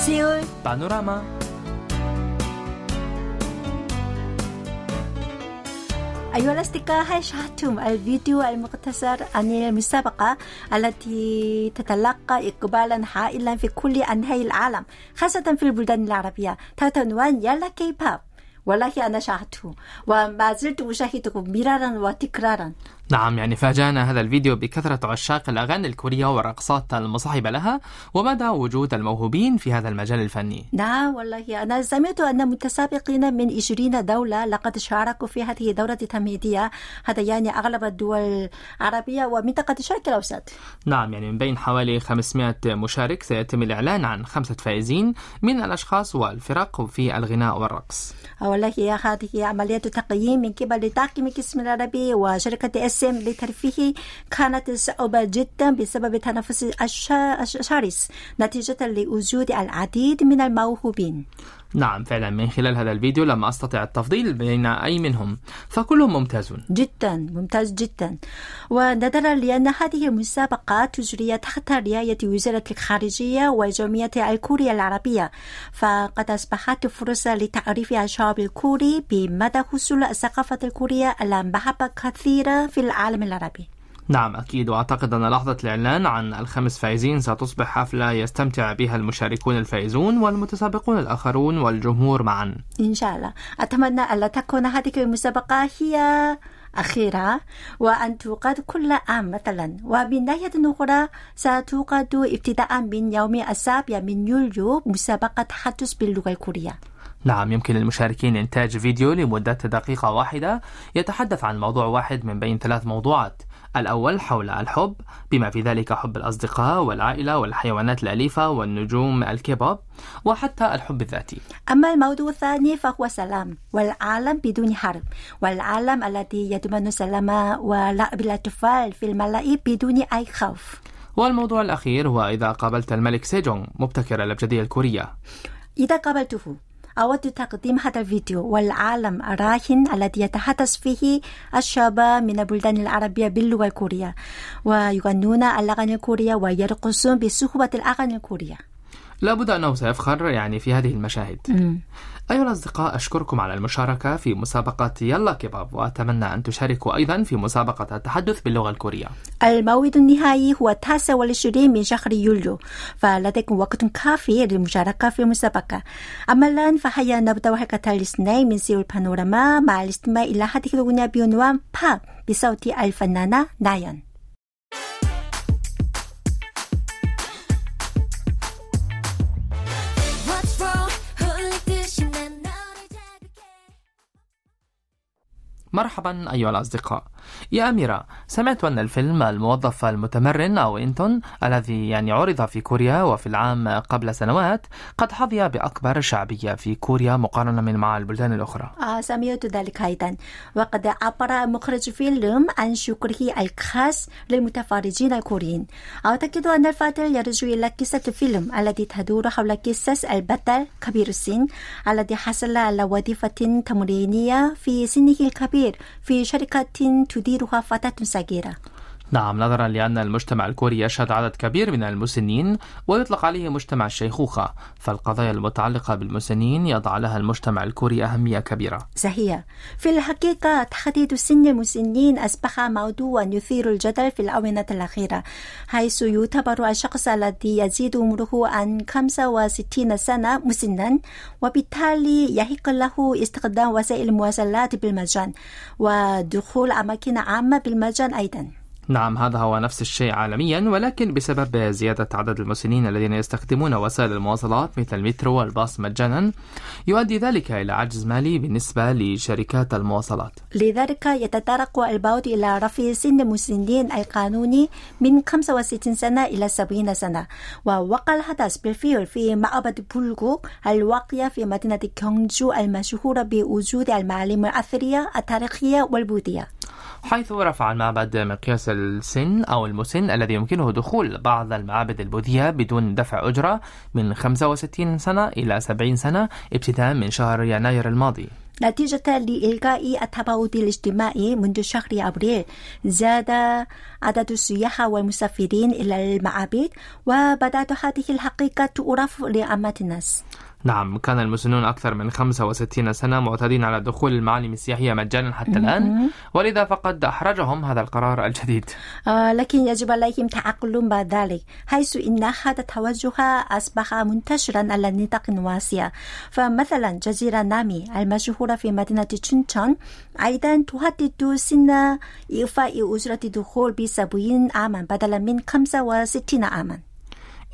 سيول بانوراما أيها الأصدقاء هل شاهدتم الفيديو المختصر عن المسابقة التي تتلقى إقبالا هائلا في كل أنحاء العالم خاصة في البلدان العربية تحت عنوان يلا كي باب والله أنا شاهدته وما زلت أشاهده مرارا وتكرارا نعم يعني فاجأنا هذا الفيديو بكثرة عشاق الأغاني الكورية والرقصات المصاحبة لها ومدى وجود الموهوبين في هذا المجال الفني. نعم والله أنا سمعت أن متسابقين من 20 دولة لقد شاركوا في هذه الدورة التمهيدية هذا يعني أغلب الدول العربية ومنطقة الشرق الأوسط. نعم يعني من بين حوالي 500 مشارك سيتم الإعلان عن خمسة فائزين من الأشخاص والفرق في الغناء والرقص. والله هذه عملية تقييم من قبل طاقم القسم العربي وشركة إس ام لترفيه كانت صعبة جدا بسبب التنافس الشرس نتيجة لوجود العديد من الموهوبين. نعم فعلا من خلال هذا الفيديو لم أستطع التفضيل بين أي منهم فكلهم ممتازون. جدا ممتاز جدا. ونظرا لأن هذه المسابقة تجري تحت رعاية وزارة الخارجية وجمعية الكورية العربية فقد أصبحت فرصة لتعريف الشعب الكوري بمدى حصول الثقافة الكورية على محبة كثيرة في العالم العربي. نعم أكيد. وأعتقد أن لحظة الإعلان عن الخمس فائزين ستصبح حفلة يستمتع بها المشاركون الفائزون والمتسابقون الآخرون والجمهور معا. إن شاء الله. أتمنى ألا تكون هذه المسابقة هي أخيرة وأن توقد كل عام مثلا. ومن ناحية أخرى ستوقد ابتداء من يوم السابع من يوليو مسابقة تحدث باللغة الكورية. نعم يمكن للمشاركين إنتاج فيديو لمدة دقيقة واحدة يتحدث عن موضوع واحد من بين ثلاث موضوعات. الأول حول الحب بما في ذلك حب الأصدقاء والعائلة والحيوانات الأليفة والنجوم الكيبوب وحتى الحب الذاتي. أما الموضوع الثاني فهو سلام والعالم بدون حرب والعالم الذي يضمن سلام ولعب الأطفال في الملاهي بدون أي خوف. والموضوع الأخير هو إذا قابلت الملك سيجونغ مبتكر الأبجدية الكورية. إذا قابلته أود تقديم هذا الفيديو. والعالم الراهن الذي يتحدث فيه الشباب من البلدان العربية باللغة الكورية ويغنون الأغاني الكورية ويرقصون بصحبة الأغاني الكورية. لابد أنه سيفخر يعني في هذه المشاهد. أيها الأصدقاء أشكركم على المشاركة في مسابقة يلا كباب وأتمنى أن تشاركوا أيضا في مسابقة التحدث باللغة الكورية. الموعد النهائي هو 29 من شهر يوليو فلديكم وقت كافي للمشاركة في المسابقة أما الآن فهيا نبدأ حلقة الاثنين من سيول بانوراما مع الاستماع إلى هذه الأغنية بعنوان باب بصوت الفنانة نايون. مرحبا أيها الأصدقاء. يا أميرة سمعت أن الفيلم الموظف المتمرن أو إنتون الذي يعني عرض في كوريا وفي العام قبل سنوات قد حظي بأكبر شعبية في كوريا مقارنة من مع البلدان الأخرى. آه سمعت ذلك أيضا. وقد عبر مخرج فيلم عن شكره الخاص للمتفرجين الكوريين. أعتقد أن الفاتل يرجع إلى قصة الفيلم التي تدور حول قصص البطل كبير السن الذي حصل على وظيفة تمرينية في سنه الكبير في شركة تديرها فتاة صغيرة نعم نظرا لأن المجتمع الكوري يشهد عدد كبير من المسنين ويطلق عليه مجتمع الشيخوخة فالقضايا المتعلقة بالمسنين يضع لها المجتمع الكوري أهمية كبيرة. صحيح. في الحقيقة تحديد سن المسنين أصبح موضوعا يثير الجدل في الآونة الأخيرة حيث يعتبر الشخص الذي يزيد عمره عن 65 سنة مسنا وبالتالي يحق له استخدام وسائل المواصلات بالمجان ودخول أماكن عامة بالمجان أيضا. نعم هذا هو نفس الشيء عالميا ولكن بسبب زيادة عدد المسنين الذين يستخدمون وسائل المواصلات مثل المترو والباص مجانا يؤدي ذلك إلى عجز مالي بالنسبة لشركات المواصلات. لذلك يتطرق البعض إلى رفع سن المسنين القانوني من 65 سنة إلى 70 سنة ووقع الحدث بالفعل في معبد بولغوك الواقع في مدينة كونجو المشهورة بوجود المعالم الأثرية التاريخية والبوذية. حيث رفع المعبد مقياس السن أو المسن الذي يمكنه دخول بعض المعابد البوذية بدون دفع أجرة من 65 سنة إلى 70 سنة ابتداء من شهر يناير الماضي. نتيجة لإلغاء التباعد الاجتماعي منذ شهر أبريل زاد عدد السياح والمسافرين إلى المعابد وبدأت هذه الحقيقة تعرف لعامة الناس. نعم كان المسنون أكثر من 65 سنة معتادين على دخول المعالم السياحية مجانا حتى الآن ولذا فقد أحرجهم هذا القرار الجديد. آه لكن يجب عليهم تعقل مع ذلك حيث إن هذا التوجه أصبح منتشرا على نطاق واسع فمثلا جزيرة نامي المشهورة في مدينة تشونشون أيضا تهدد سن إيفاء أجرة دخول ب 70 عاما بدلا من 65 عاما.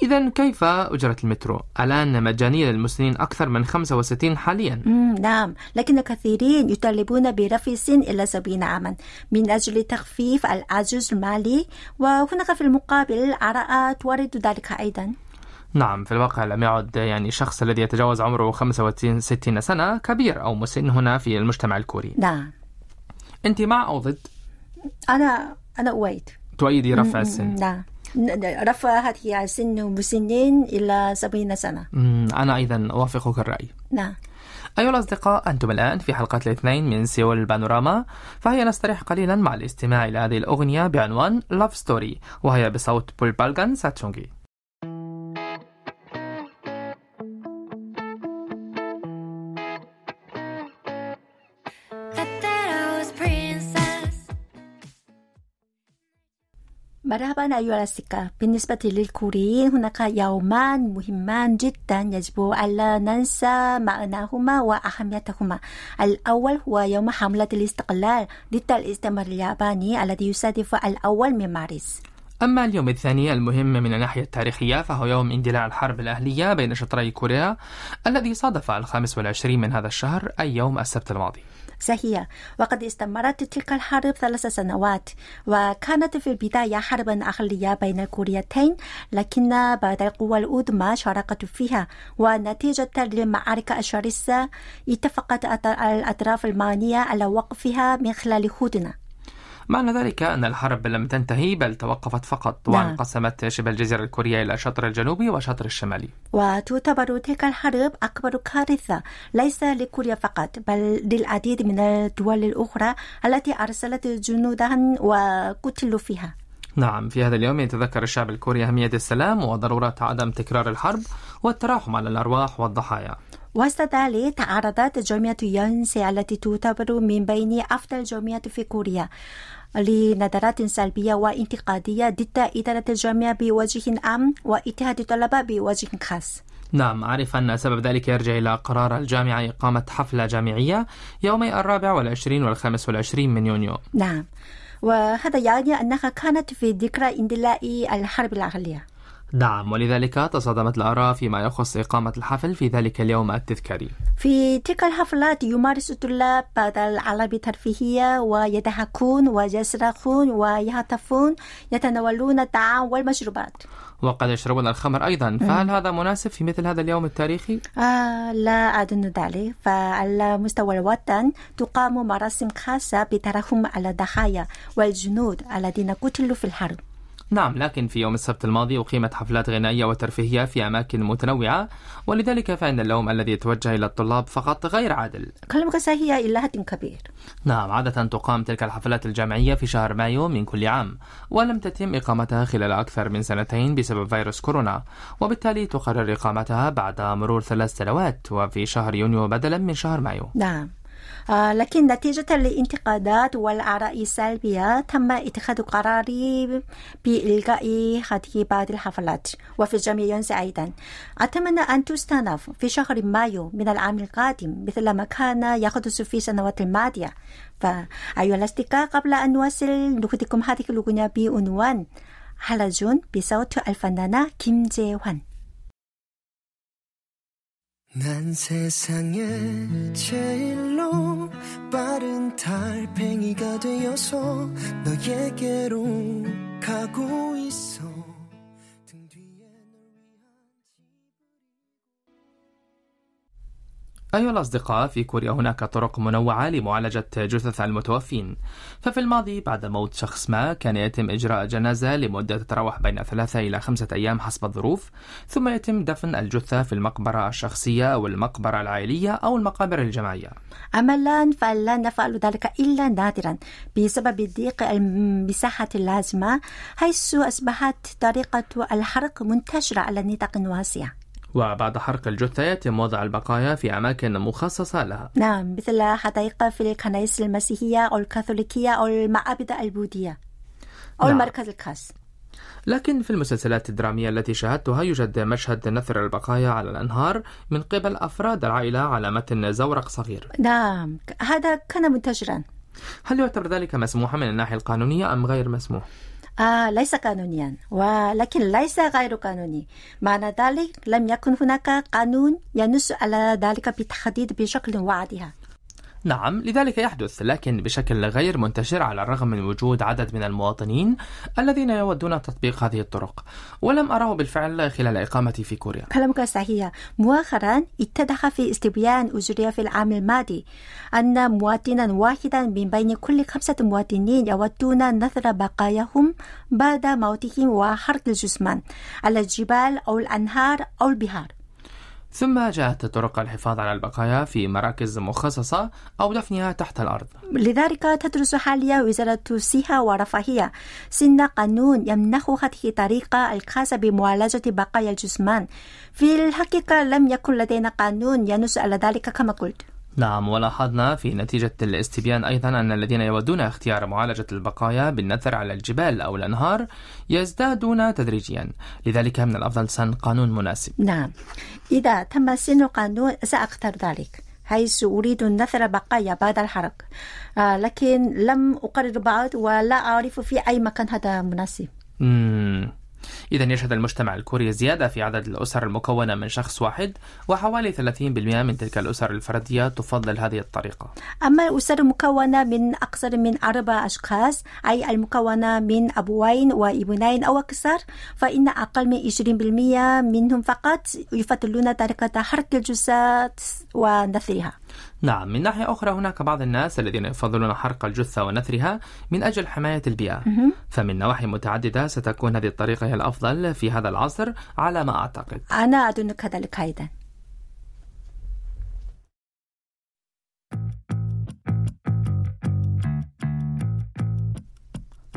إذا كيف أجرة المترو؟ الآن مجانية للمسنين أكثر من 65 حاليا. نعم. لكن كثيرين يطالبون برفع السن إلى 70 عاما من أجل تخفيف العجز المالي وهناك في المقابل آراء تورد ذلك أيضا. نعم في الواقع لم يعد يعني الشخص الذي يتجاوز عمره 65 60 سنة كبير أو مسن هنا في المجتمع الكوري. نعم. أنت مع أو ضد؟ أنا أنا أؤيد. تؤيدي رفع السن. نعم. ن- رفع هذه السن مسنين إلى 70 سنة. أنا أيضا أوافقك الرأي. نعم. أيها الأصدقاء أنتم الآن في حلقة الاثنين من سيول البانوراما فهيا نستريح قليلا مع الاستماع إلى هذه الأغنية بعنوان Love Story وهي بصوت بول بالغان ساتشونغي. مرحبا أيها الأصدقاء بالنسبة للكوريين هناك يومان مهمان جدا يجب ألا ننسى معناهما وأهميتهما الأول هو يوم حملة الاستقلال ضد الاستعمار الياباني الذي يصادف الأول من مارس أما اليوم الثاني المهم من الناحية التاريخية فهو يوم اندلاع الحرب الأهلية بين شطري كوريا الذي صادف الخامس والعشرين من هذا الشهر أي يوم السبت الماضي. صحيح. وقد استمرت تلك الحرب ثلاث سنوات وكانت في البداية حربا أهلية بين الكوريتين لكن بعد القوى العظمى شاركت فيها ونتيجة للمعارك الشرسة اتفقت الأط- الأطراف المعنية على وقفها من خلال هدنة معنى ذلك أن الحرب لم تنتهي بل توقفت فقط نعم. وانقسمت شبه الجزيرة الكورية إلى الشطر الجنوبي والشطر الشمالي وتعتبر تلك الحرب أكبر كارثة ليس لكوريا فقط بل للعديد من الدول الأخرى التي أرسلت جنودها وقتلوا فيها. نعم في هذا اليوم يتذكر الشعب الكوري أهمية السلام وضرورة عدم تكرار الحرب والتراحم على الأرواح والضحايا. وسط ذلك تعرضت جامعة يونسي التي تعتبر من بين أفضل الجامعات في كوريا. لنظرات سلبية وانتقادية ضد إدارة الجامعة بوجه عام واتحاد الطلبة بوجه خاص. نعم أعرف أن سبب ذلك يرجع إلى قرار الجامعة إقامة حفلة جامعية يومي الرابع والعشرين والخامس والعشرين من يونيو. نعم وهذا يعني أنها كانت في ذكرى اندلاع الحرب الأهلية نعم ولذلك تصادمت الآراء فيما يخص إقامة الحفل في ذلك اليوم التذكاري. في تلك الحفلات يمارس الطلاب بعض الألعاب الترفيهية ويضحكون ويصرخون ويهتفون يتناولون الطعام والمشروبات. وقد يشربون الخمر أيضا. فهل هذا مناسب في مثل هذا اليوم التاريخي؟ آه لا أظن ذلك. فعلى مستوى الوطن تقام مراسم خاصة بترحم على الضحايا والجنود الذين قتلوا في الحرب. نعم لكن في يوم السبت الماضي أقيمت حفلات غنائية وترفيهية في أماكن متنوعة ولذلك فإن اللوم الذي يتوجه إلى الطلاب فقط غير عادل. كلامك صحيح إلى حد كبير. نعم عادة تقام تلك الحفلات الجامعية في شهر مايو من كل عام ولم تتم إقامتها خلال أكثر من سنتين بسبب فيروس كورونا وبالتالي تقرر إقامتها بعد مرور ثلاث سنوات وفي شهر يونيو بدلا من شهر مايو. نعم. لكن نتيجة للانتقادات والآراء السلبية تم اتخاذ قرار بإلغاء هذه بعض الحفلات وفي يونسي أيضا. أتمنى أن تستأنف في شهر مايو من العام القادم مثل ما كان يحدث في السنوات الماضية. فأيها الأصدقاء قبل أن نواصل نهديكم هذه الأغنية بعنوان حلزون بصوت الفنانة كيم جيهوان 난 세상에 제일로 빠른 달팽이가 되어서 너에게로 가고 있어 أيها الأصدقاء في كوريا هناك طرق منوعة لمعالجة جثث المتوفين. ففي الماضي بعد موت شخص ما كان يتم إجراء جنازة لمدة تتراوح بين ثلاثة إلى خمسة أيام حسب الظروف ثم يتم دفن الجثة في المقبرة الشخصية أو المقبرة العائلية أو المقابر الجماعية. أما الآن فلا نفعل ذلك إلا نادرا بسبب ضيق المساحة اللازمة حيث أصبحت طريقة الحرق منتشرة على نطاق واسع. وبعد حرق الجثة يتم وضع البقايا في أماكن مخصصة لها نعم مثل حدائق في الكنائس المسيحية أو الكاثوليكية أو المعابد البوذية أو نعم. المركز الخاص لكن في المسلسلات الدرامية التي شاهدتها يوجد مشهد نثر البقايا على الأنهار من قبل أفراد العائلة على متن زورق صغير نعم هذا كان منتشرا هل يعتبر ذلك مسموحا من الناحية القانونية أم غير مسموح؟ آه ليس قانونيا ولكن ليس غير قانوني معنى ذلك لم يكن هناك قانون ينص على ذلك بالتحديد بشكل واضح نعم لذلك يحدث لكن بشكل غير منتشر على الرغم من وجود عدد من المواطنين الذين يودون تطبيق هذه الطرق. ولم أراه بالفعل خلال إقامتي في كوريا. كلامك صحيح. مؤخرا اتضح في استبيان أجري في العام الماضي أن مواطنا واحدا من بين كل خمسة مواطنين يودون نثر بقاياهم بعد موتهم وحرق الجثمان على الجبال أو الأنهار أو البحار. ثم جاءت طرق الحفاظ على البقايا في مراكز مخصصة أو دفنها تحت الأرض. لذلك تدرس حاليا وزارة الصحة والرفاهية سن قانون يمنح هذه الطريقة الخاصة بمعالجة بقايا الجثمان في الحقيقة لم يكن لدينا قانون ينص على ذلك كما قلت. نعم ولاحظنا في نتيجة الاستبيان أيضا أن الذين يودون اختيار معالجة البقايا بالنثر على الجبال أو الأنهار يزدادون تدريجيا. لذلك من الأفضل سن قانون مناسب. نعم. إذا تم سن القانون سأختار ذلك حيث أريد نثر بقايا بعد الحرق. آه لكن لم أقرر بعد ولا أعرف في أي مكان هذا مناسب. مم. إذا يشهد المجتمع الكوري زيادة في عدد الأسر المكونة من شخص واحد وحوالي 30% من تلك الأسر الفردية تفضل هذه الطريقة. أما الأسر المكونة من أكثر من أربع أشخاص أي المكونة من أبوين وابنين أو أكثر فإن أقل من 20% منهم فقط يفضلون طريقة حرق الجثات ونثرها. نعم من ناحية أخرى هناك بعض الناس الذين يفضلون حرق الجثة ونثرها من أجل حماية البيئة. فمن نواحي متعددة ستكون هذه الطريقة هي الأفضل في هذا العصر على ما أعتقد. أنا أظن كذلك أيضا.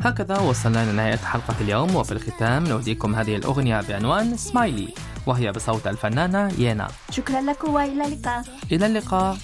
هكذا وصلنا لنهاية حلقة اليوم وفي الختام نوديكم هذه الأغنية بعنوان سمايلي وهي بصوت الفنانة يينا. شكرا لكم وإلى اللقاء. إلى اللقاء.